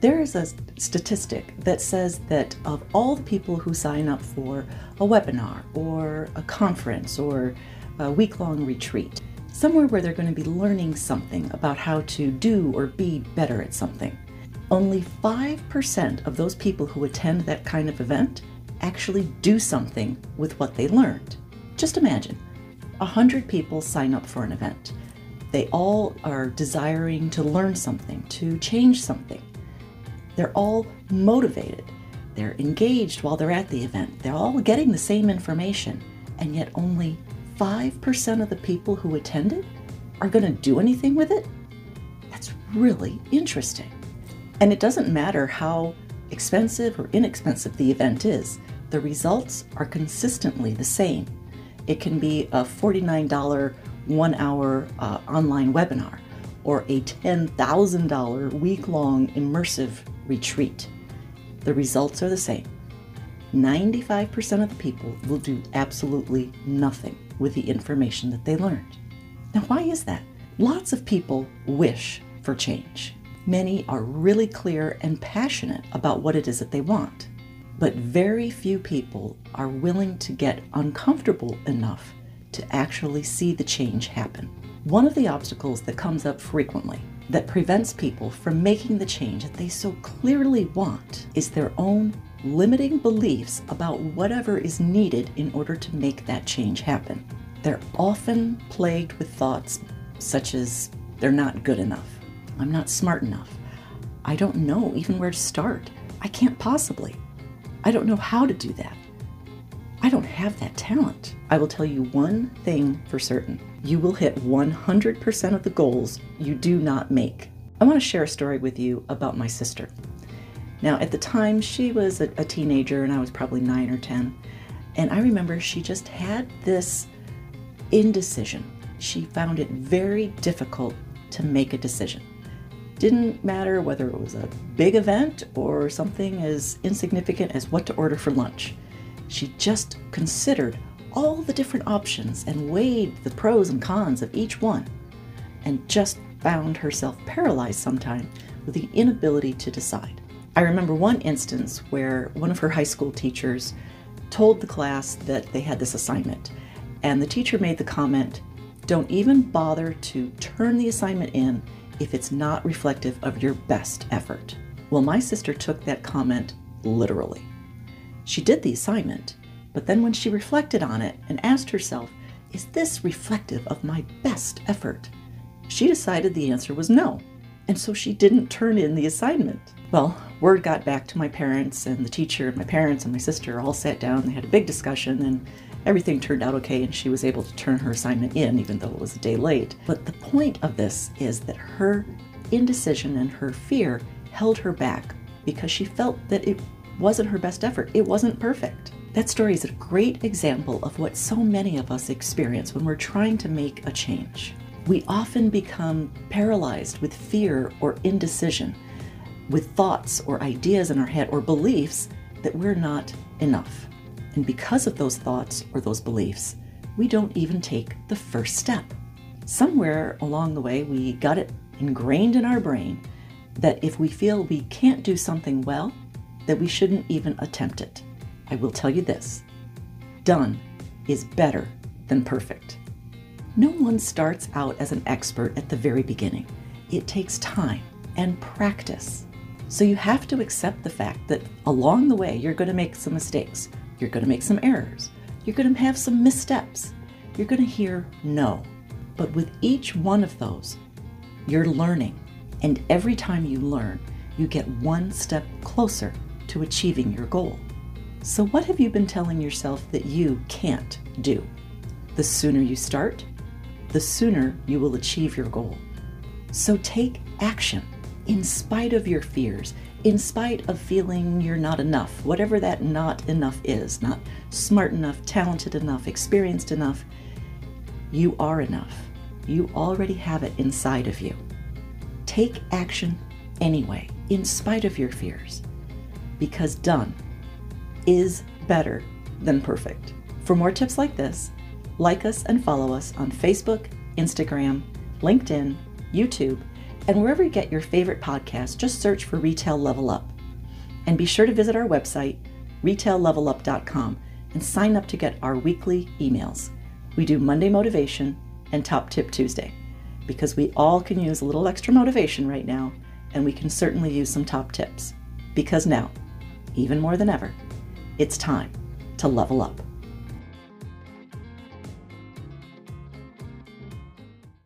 There is a statistic that says that of all the people who sign up for a webinar or a conference or a week long retreat, somewhere where they're going to be learning something about how to do or be better at something, only 5% of those people who attend that kind of event actually do something with what they learned. Just imagine 100 people sign up for an event. They all are desiring to learn something, to change something. They're all motivated. They're engaged while they're at the event. They're all getting the same information, and yet only 5% of the people who attended are going to do anything with it? That's really interesting. And it doesn't matter how expensive or inexpensive the event is, the results are consistently the same. It can be a $49 one hour uh, online webinar or a $10,000 week long immersive retreat. The results are the same. 95% of the people will do absolutely nothing with the information that they learned. Now, why is that? Lots of people wish for change. Many are really clear and passionate about what it is that they want. But very few people are willing to get uncomfortable enough to actually see the change happen. One of the obstacles that comes up frequently that prevents people from making the change that they so clearly want is their own limiting beliefs about whatever is needed in order to make that change happen. They're often plagued with thoughts such as, they're not good enough, I'm not smart enough, I don't know even where to start, I can't possibly, I don't know how to do that. Have that talent. I will tell you one thing for certain you will hit 100% of the goals you do not make. I want to share a story with you about my sister. Now, at the time, she was a, a, teenager and I was probably nine or 10. And I remember she just had this indecision. She found it very difficult to make a decision. Didn't matter whether it was a big event or something as insignificant as what to order for lunch. She just considered all the different options and weighed the pros and cons of each one, and just found herself paralyzed sometime with the inability to decide. I remember one instance where one of her high school teachers told the class that they had this assignment, and the teacher made the comment don't even bother to turn the assignment in if it's not reflective of your best effort. Well, my sister took that comment literally. She did the assignment, but then when she reflected on it and asked herself, is this reflective of my best effort? She decided the answer was no, and so she didn't turn in the assignment. Well, word got back to my parents, and the teacher, and my parents, and my sister all sat down. They had a big discussion, and everything turned out okay, and she was able to turn her assignment in, even though it was a day late. But the point of this is that her indecision and her fear held her back because she felt that it wasn't her best effort, it wasn't perfect. That story is a great example of what so many of us experience when we're trying to make a change. We often become paralyzed with fear or indecision, with thoughts or ideas in our head or beliefs that we're not enough. And because of those thoughts or those beliefs, we don't even take the first step. Somewhere along the way, we got it ingrained in our brain that if we feel we can't do something well, that we shouldn't even attempt it. I will tell you this done is better than perfect. No one starts out as an expert at the very beginning. It takes time and practice. So you have to accept the fact that along the way, you're going to make some mistakes. You're going to make some errors. You're going to have some missteps. You're going to hear no. But with each one of those, you're learning. And every time you learn, you get one step closer to achieving your goal. So, what have you been telling yourself that you can't do? The sooner you start, the sooner you will achieve your goal. So, take action in spite of your fears, in spite of feeling you're not enough, whatever that not enough is not smart enough, talented enough, experienced enough. You are enough. You already have it inside of you. Take action anyway, in spite of your fears, because done is better than perfect. For more tips like this, like us and follow us on Facebook, Instagram, LinkedIn, YouTube, And wherever you get your favorite podcast, just search for Retail Level Up. And be sure to visit our website, retaillevelup.com, and sign up to get our weekly emails. We do Monday Motivation and Top Tip Tuesday because we all can use a little extra motivation right now, and we can certainly use some top tips. Because now, even more than ever, it's time to level up.